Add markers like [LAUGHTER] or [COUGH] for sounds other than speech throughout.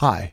Hi,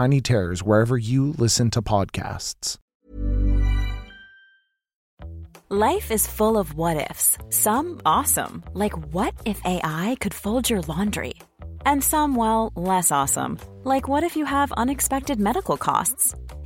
Terrors wherever you listen to podcasts. Life is full of what ifs, some awesome, like what if AI could fold your laundry? And some, well, less awesome, like what if you have unexpected medical costs?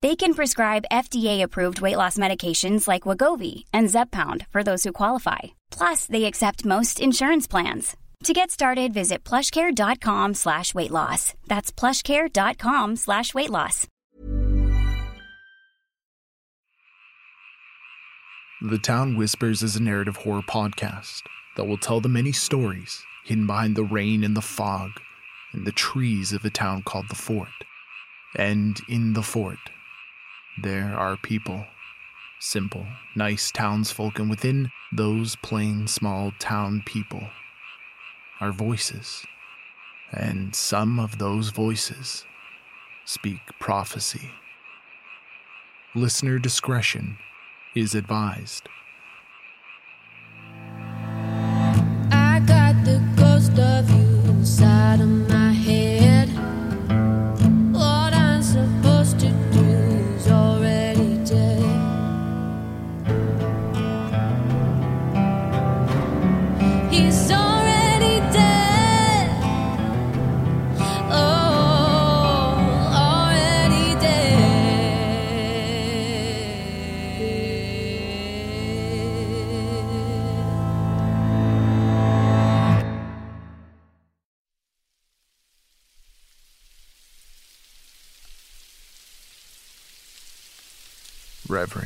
They can prescribe FDA-approved weight loss medications like Wegovy and Zepbound for those who qualify. Plus, they accept most insurance plans. To get started, visit plushcare.com slash weight loss. That's plushcare.com slash weight loss. The Town Whispers is a narrative horror podcast that will tell the many stories hidden behind the rain and the fog and the trees of a town called the Fort. And in the fort, there are people. Simple, nice townsfolk, and within those plain, small town people are voices. And some of those voices speak prophecy. Listener discretion is advised.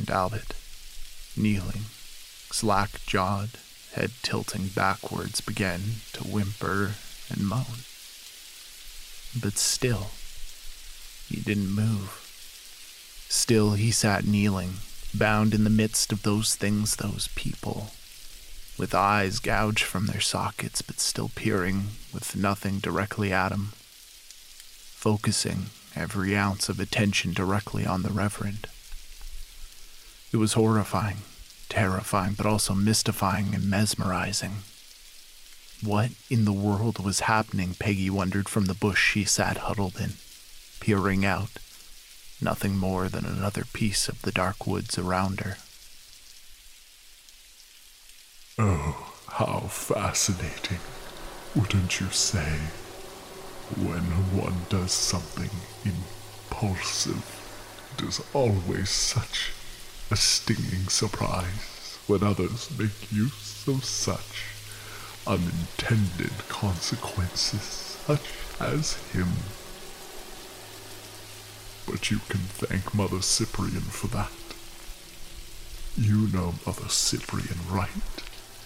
Reverend Albert, kneeling, slack jawed, head tilting backwards, began to whimper and moan. But still, he didn't move. Still, he sat kneeling, bound in the midst of those things, those people, with eyes gouged from their sockets, but still peering with nothing directly at him, focusing every ounce of attention directly on the Reverend. It was horrifying, terrifying, but also mystifying and mesmerizing. What in the world was happening, Peggy wondered from the bush she sat huddled in, peering out, nothing more than another piece of the dark woods around her. Oh, how fascinating, wouldn't you say? When one does something impulsive, it is always such a stinging surprise when others make use of such unintended consequences, such as him. But you can thank Mother Cyprian for that. You know Mother Cyprian, right?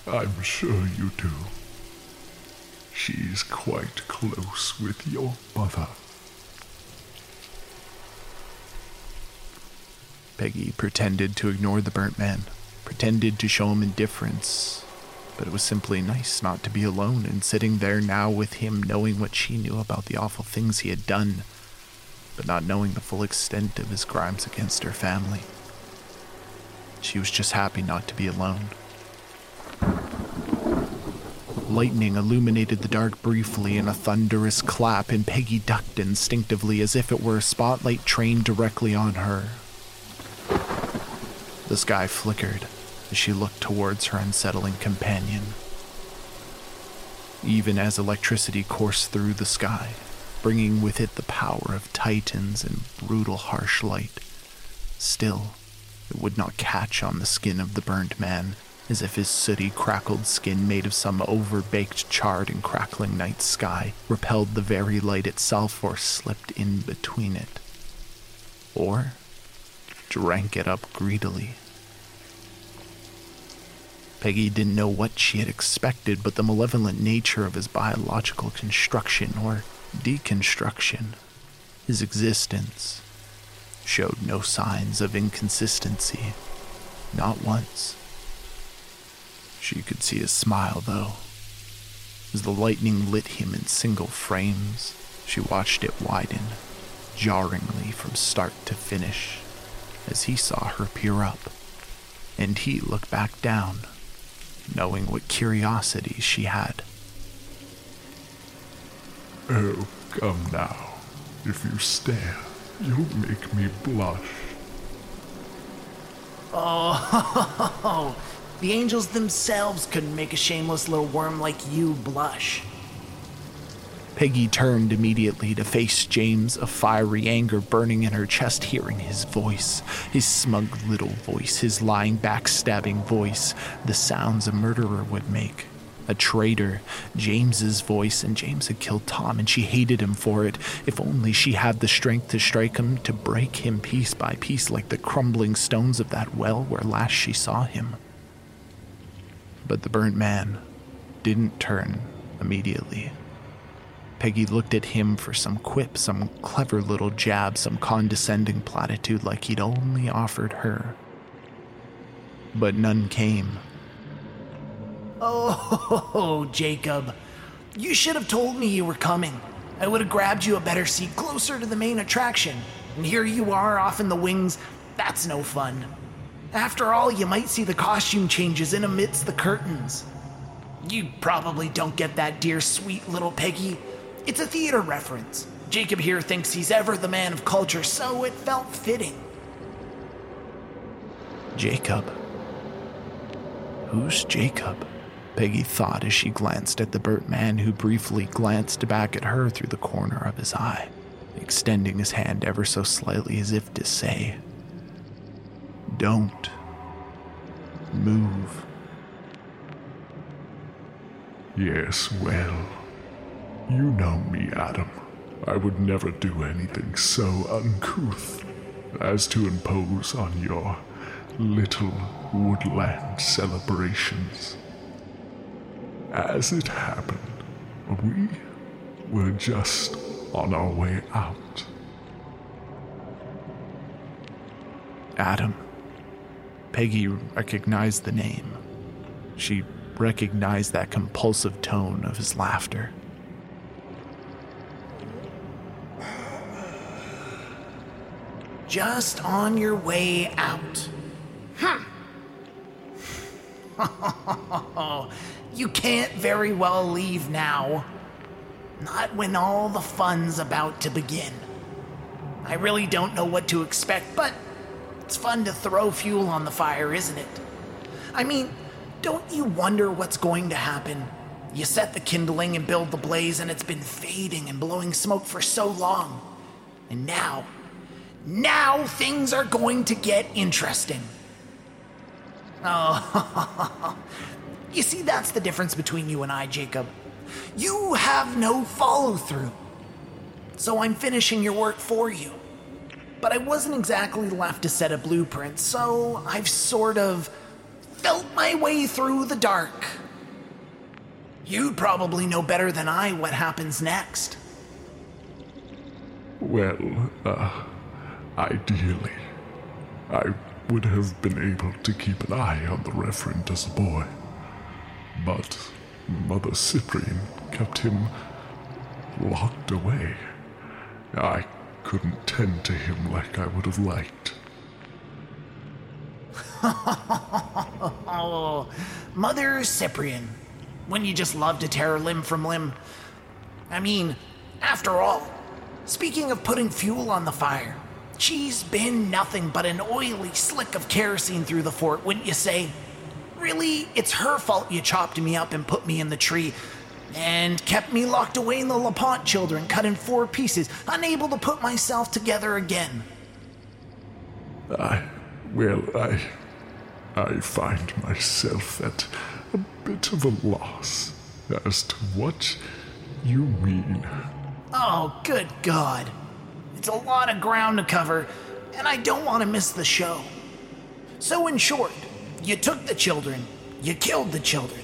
I'm sure you do. She's quite close with your mother. Peggy pretended to ignore the burnt man, pretended to show him indifference, but it was simply nice not to be alone and sitting there now with him, knowing what she knew about the awful things he had done, but not knowing the full extent of his crimes against her family. She was just happy not to be alone. Lightning illuminated the dark briefly in a thunderous clap, and Peggy ducked instinctively as if it were a spotlight trained directly on her. The sky flickered as she looked towards her unsettling companion. Even as electricity coursed through the sky, bringing with it the power of titans and brutal harsh light, still it would not catch on the skin of the burned man, as if his sooty, crackled skin, made of some overbaked, charred, and crackling night sky, repelled the very light itself or slipped in between it. Or drank it up greedily. Peggy didn't know what she had expected, but the malevolent nature of his biological construction or deconstruction, his existence, showed no signs of inconsistency. Not once. She could see his smile, though. As the lightning lit him in single frames, she watched it widen, jarringly from start to finish, as he saw her peer up, and he look back down, knowing what curiosity she had. Oh, come now. If you stare, you'll make me blush. Oh, [LAUGHS] the angels themselves couldn't make a shameless little worm like you blush. Peggy turned immediately to face James, a fiery anger burning in her chest, hearing his voice, his smug little voice, his lying, backstabbing voice, the sounds a murderer would make. A traitor, James's voice, and James had killed Tom, and she hated him for it. If only she had the strength to strike him, to break him piece by piece like the crumbling stones of that well where last she saw him. But the burnt man didn't turn immediately. Peggy looked at him for some quip, some clever little jab, some condescending platitude like he'd only offered her. But none came. Oh, [LAUGHS] Jacob. You should have told me you were coming. I would have grabbed you a better seat closer to the main attraction. And here you are off in the wings. That's no fun. After all, you might see the costume changes in amidst the curtains. You probably don't get that, dear sweet little Peggy. It's a theater reference. Jacob here thinks he's ever the man of culture, so it felt fitting. Jacob. Who's Jacob? Peggy thought as she glanced at the burnt man who briefly glanced back at her through the corner of his eye, extending his hand ever so slightly as if to say, Don't move. Yes, well, you know me, Adam. I would never do anything so uncouth. as to impose on your little woodland celebrations. As it happened, we were just on our way out. Adam. Peggy recognized the name. She recognized that compulsive tone of his laughter. Just on your way out. Huh. [LAUGHS] you can't very well leave now. Not when all the fun's about to begin. I really don't know what to expect, but it's fun to throw fuel on the fire, isn't it? I mean, don't you wonder what's going to happen? You set the kindling and build the blaze, and it's been fading and blowing smoke for so long. And now, now things are going to get interesting. Oh, [LAUGHS] you see, that's the difference between you and I, Jacob. You have no follow through. So I'm finishing your work for you. But I wasn't exactly left to set a blueprint, so I've sort of felt my way through the dark. You'd probably know better than I what happens next. Well, uh, ideally, I would have been able to keep an eye on the Reverend as a boy. But Mother Cyprian kept him locked away. I couldn't tend to him like I would have liked. [LAUGHS] oh, Mother Cyprian. When you just love to tear limb from limb. I mean, after all, speaking of putting fuel on the fire, she's been nothing but an oily slick of kerosene through the fort, wouldn't you say? Really, it's her fault you chopped me up and put me in the tree and kept me locked away in the LaPont children, cut in four pieces, unable to put myself together again. I, well, I, I find myself at a bit of a loss as to what you mean. Oh, good God. It's a lot of ground to cover, and I don't want to miss the show. So, in short, you took the children, you killed the children,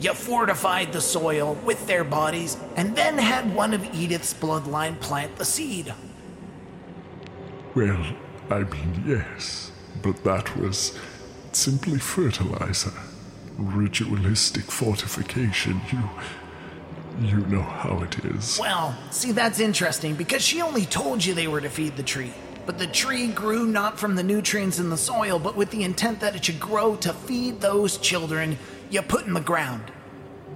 you fortified the soil with their bodies, and then had one of Edith's bloodline plant the seed. Well, I mean, yes, but that was simply fertilizer. Ritualistic fortification, you. You know how it is. Well, see, that's interesting because she only told you they were to feed the tree. But the tree grew not from the nutrients in the soil, but with the intent that it should grow to feed those children you put in the ground.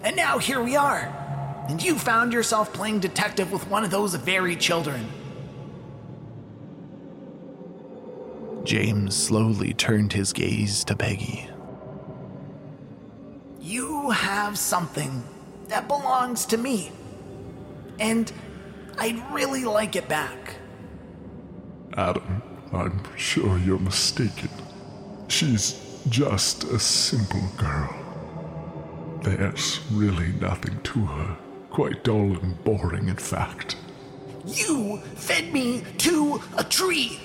And now here we are. And you found yourself playing detective with one of those very children. James slowly turned his gaze to Peggy. You have something that belongs to me. And I'd really like it back. Adam, I'm sure you're mistaken. She's just a simple girl. There's really nothing to her. Quite dull and boring, in fact. You fed me to a tree,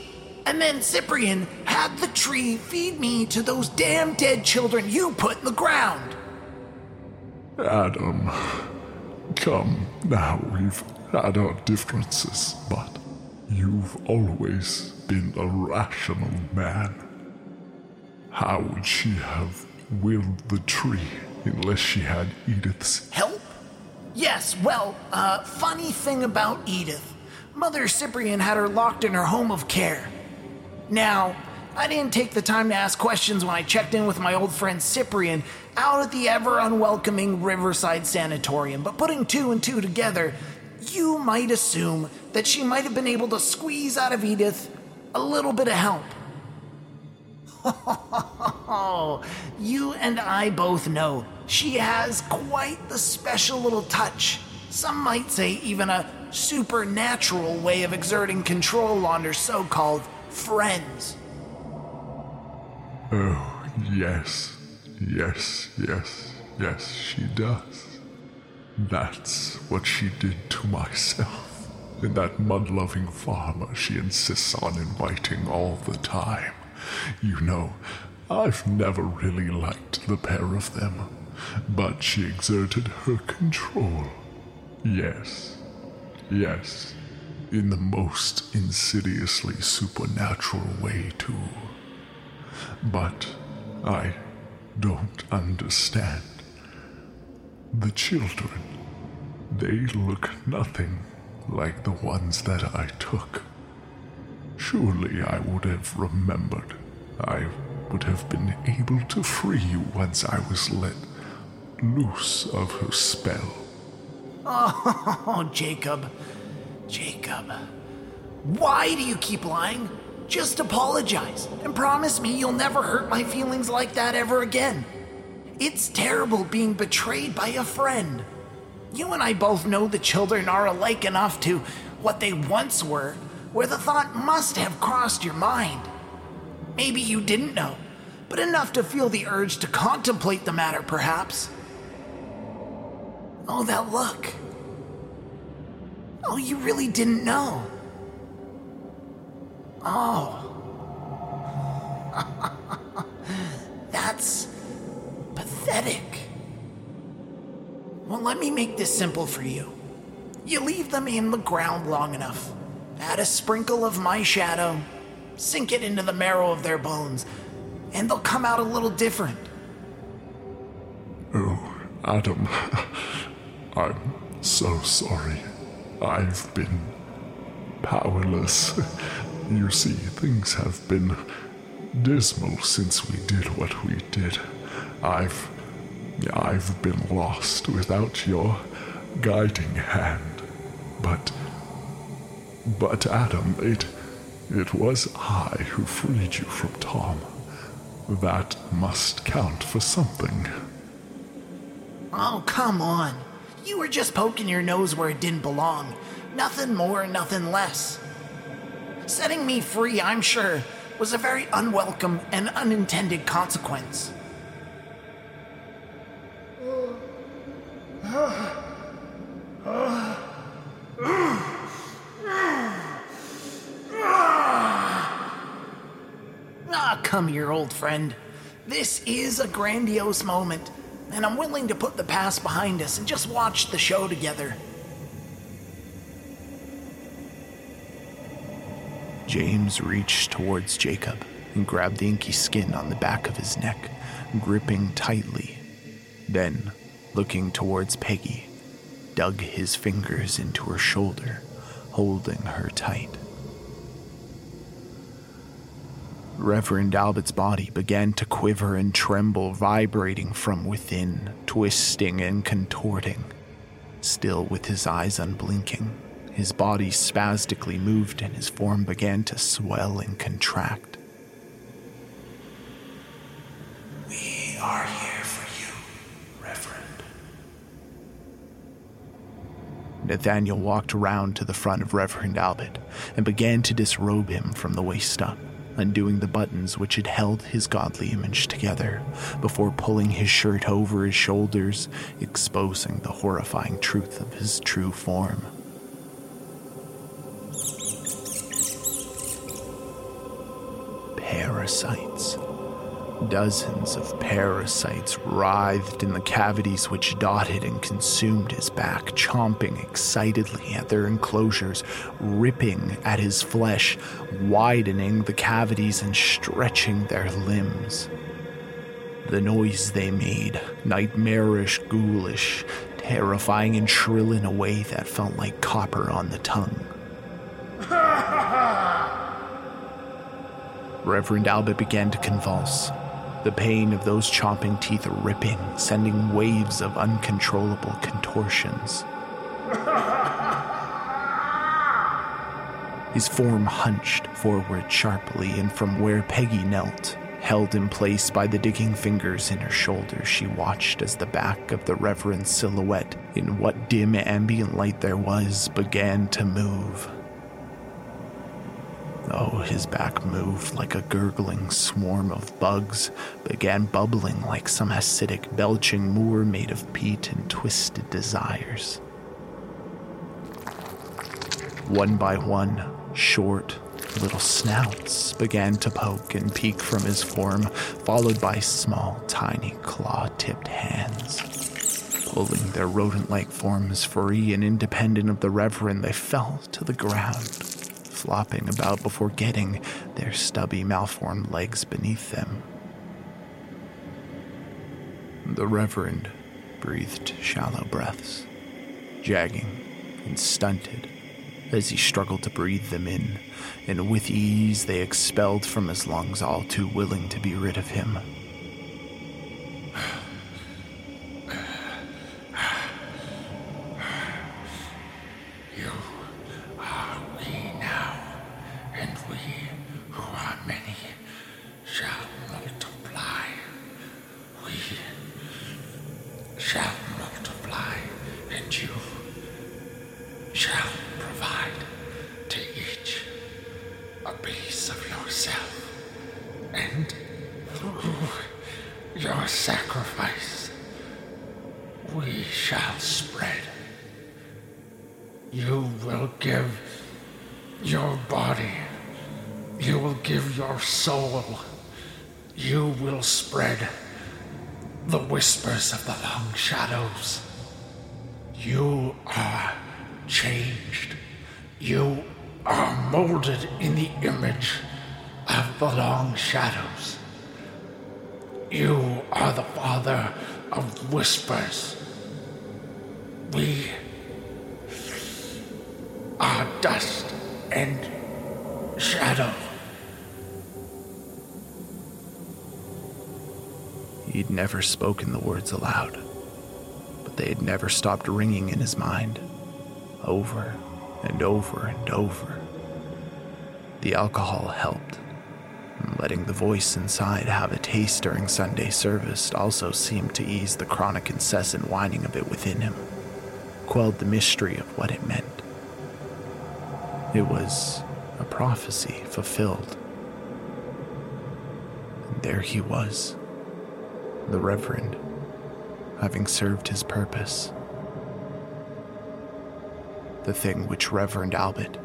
and then Cyprian had the tree feed me to those damn dead children you put in the ground. Adam, come, now we've had our differences, but you've always been a rational man. How would she have willed the tree unless she had Edith's Help? Yes, well, uh, funny thing about Edith. Mother Cyprian had her locked in her home of care. Now, I didn't take the time to ask questions when I checked in with my old friend Cyprian out at the ever unwelcoming Riverside Sanatorium, but putting two and two together, you might assume that she might have been able to squeeze out of Edith a little bit of help. [LAUGHS] You and I both know she has quite the special little touch. Some might say even a supernatural way of exerting control on her so called friends. Oh, yes, yes, yes, yes, she does. That's what she did to myself. and that mud loving farmer she insists on inviting all the time. You know, I've never really liked the pair of them, but she exerted her control. Yes, yes, in the most insidiously supernatural way, too. But I don't understand. The children, they look nothing like the ones that I took. Surely I would have remembered. I would have been able to free you once I was let loose of her spell. Oh, [LAUGHS] Jacob. Jacob. Why do you keep lying? Just apologize and promise me you'll never hurt my feelings like that ever again. It's terrible being betrayed by a friend. You and I both know the children are alike enough to what they once were, where the thought must have crossed your mind. Maybe you didn't know, but enough to feel the urge to contemplate the matter, perhaps. Oh, that look. Oh, you really didn't know. Oh. [LAUGHS] That's pathetic. Well, let me make this simple for you. You leave them in the ground long enough, add a sprinkle of my shadow, sink it into the marrow of their bones, and they'll come out a little different. Oh, Adam, [LAUGHS] I'm so sorry. I've been powerless. [LAUGHS] You see, things have been dismal since we did what we did. I've. I've been lost without your guiding hand. But. But, Adam, it. It was I who freed you from Tom. That must count for something. Oh, come on. You were just poking your nose where it didn't belong. Nothing more, nothing less. Setting me free, I'm sure, was a very unwelcome and unintended consequence. Ah, come here, old friend. This is a grandiose moment, and I'm willing to put the past behind us and just watch the show together. James reached towards Jacob and grabbed the inky skin on the back of his neck, gripping tightly. Then, looking towards Peggy, dug his fingers into her shoulder, holding her tight. Reverend Albert's body began to quiver and tremble, vibrating from within, twisting and contorting. Still with his eyes unblinking, his body spastically moved and his form began to swell and contract. We are here for you, Reverend. Nathaniel walked around to the front of Reverend Albert and began to disrobe him from the waist up, undoing the buttons which had held his godly image together, before pulling his shirt over his shoulders, exposing the horrifying truth of his true form. Parasites. Dozens of parasites writhed in the cavities which dotted and consumed his back, chomping excitedly at their enclosures, ripping at his flesh, widening the cavities and stretching their limbs. The noise they made, nightmarish, ghoulish, terrifying, and shrill in a way that felt like copper on the tongue. Reverend Albert began to convulse, the pain of those chomping teeth ripping, sending waves of uncontrollable contortions. His form hunched forward sharply, and from where Peggy knelt, held in place by the digging fingers in her shoulder, she watched as the back of the Reverend's silhouette, in what dim ambient light there was, began to move. Oh, his back moved like a gurgling swarm of bugs, began bubbling like some acidic, belching moor made of peat and twisted desires. One by one, short, little snouts began to poke and peek from his form, followed by small, tiny, claw tipped hands. Pulling their rodent like forms free and independent of the Reverend, they fell to the ground, flopping about before getting their stubby, malformed legs beneath them. The Reverend breathed shallow breaths, jagging and stunted as he struggled to breathe them in, and with ease they expelled from his lungs, all too willing to be rid of him. You are we now, and we who are many shall multiply. We shall multiply, and you shall provide to each a piece of yourself, and through your sacrifice we shall spread. You will give your body. You will give your soul. You will spread the whispers of the long shadows. You are changed. You are molded in the image of the long shadows. You are the father of whispers. We are dust and shadow. He'd never spoken the words aloud, they had never stopped ringing in his mind, over and over and over. The alcohol helped. and Letting the voice inside have a taste during Sunday service also seemed to ease the chronic incessant whining of it within him, quelled the mystery of what it meant. It was a prophecy fulfilled. And there he was, the Reverend, having served his purpose. The thing which Reverend Albert,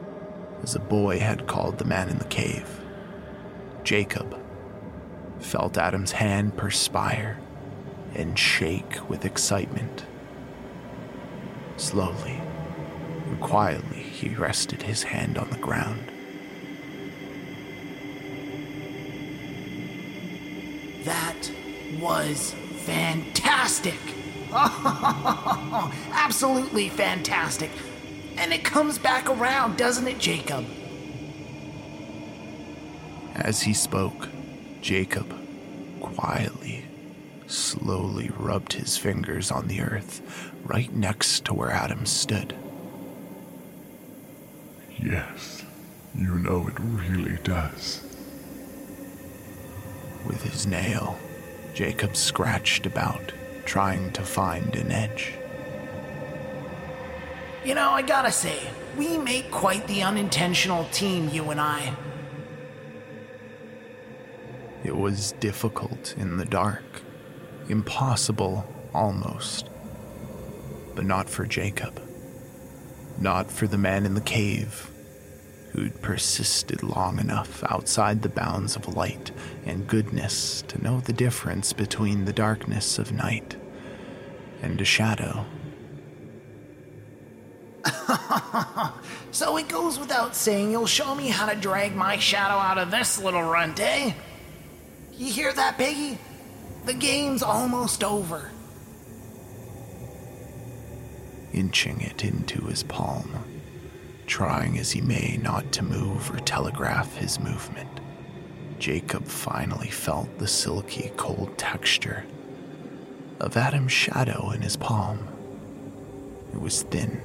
as a boy, had called the man in the cave. Jacob felt Adam's hand perspire and shake with excitement. Slowly and quietly, he rested his hand on the ground. That was fantastic. [LAUGHS] Absolutely fantastic. And it comes back around, doesn't it, Jacob? As he spoke, Jacob quietly, slowly rubbed his fingers on the earth right next to where Adam stood. Yes, you know it really does. With his nail, Jacob scratched about, trying to find an edge. You know, I gotta say, we make quite the unintentional team, you and I. It was difficult in the dark, impossible almost. But not for Jacob. Not for the man in the cave who'd persisted long enough outside the bounds of light and goodness to know the difference between the darkness of night and a shadow. [LAUGHS] so it goes without saying you'll show me how to drag my shadow out of this little runt, eh? You hear that, Piggy? The game's almost over. Inching it into his palm, trying as he may not to move or telegraph his movement, Jacob finally felt the silky, cold texture of Adam's shadow in his palm. It was thin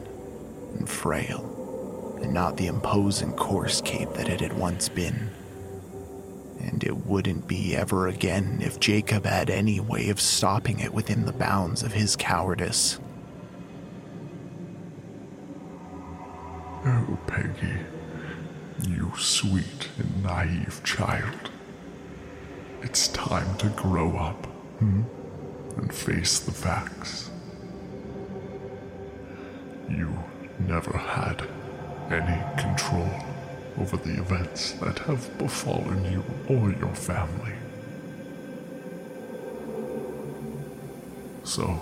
and frail, and not the imposing coarse cape that it had once been. And it wouldn't be ever again if Jacob had any way of stopping it within the bounds of his cowardice. Oh, Peggy, you sweet and naive child. It's time to grow up, hmm? And face the facts. You never had any control over the events that have befallen you or your family. So,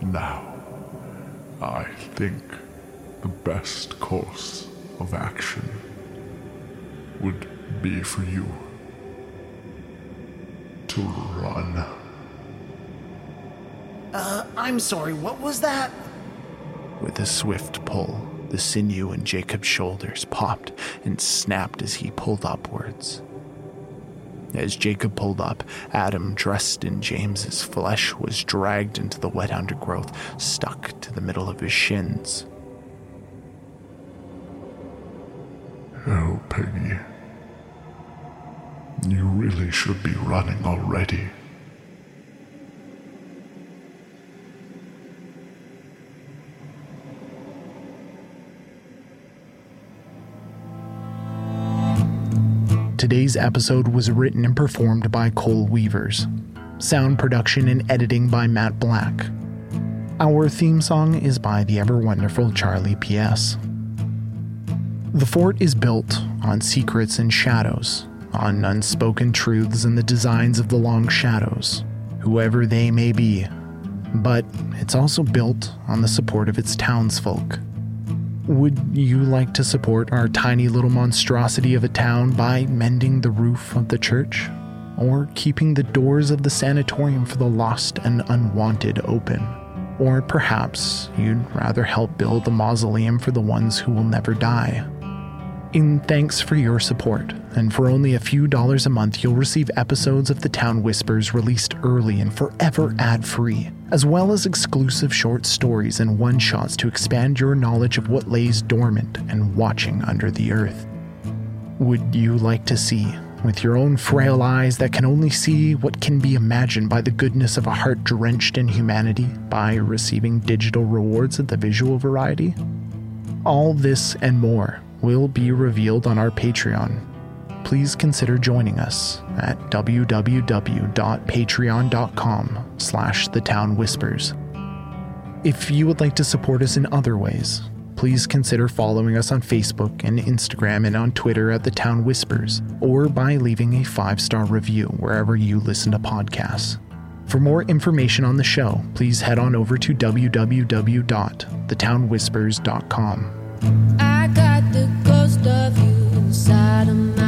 now, I think the best course of action would be for you to run. Uh, I'm sorry, what was that? With a swift pull, the sinew in Jacob's shoulders popped and snapped as he pulled upwards. As Jacob pulled up, Adam, dressed in James's flesh, was dragged into the wet undergrowth, stuck to the middle of his shins. Oh, Peggy. You really should be running already. Today's episode was written and performed by Cole Weavers. Sound production and editing by Matt Black. Our theme song is by the ever wonderful Charlie P.S. The fort is built on secrets and shadows, on unspoken truths and the designs of the long shadows, whoever they may be. But it's also built on the support of its townsfolk. Would you like to support our tiny little monstrosity of a town by mending the roof of the church? Or keeping the doors of the sanatorium for the lost and unwanted open? Or perhaps you'd rather help build a mausoleum for the ones who will never die? In thanks for your support, and for only a few dollars a month, you'll receive episodes of The Town Whispers released early and forever ad free, as well as exclusive short stories and one shots to expand your knowledge of what lays dormant and watching under the earth. Would you like to see, with your own frail eyes that can only see what can be imagined by the goodness of a heart drenched in humanity, by receiving digital rewards of the visual variety? All this and more will be revealed on our Patreon. Please consider joining us at www.patreon.com slash the town whispers. If you would like to support us in other ways, please consider following us on Facebook and Instagram and on Twitter at the town whispers, or by leaving a five-star review wherever you listen to podcasts. For more information on the show, please head on over to www.thetownwhispers.com. The ghost of you inside of my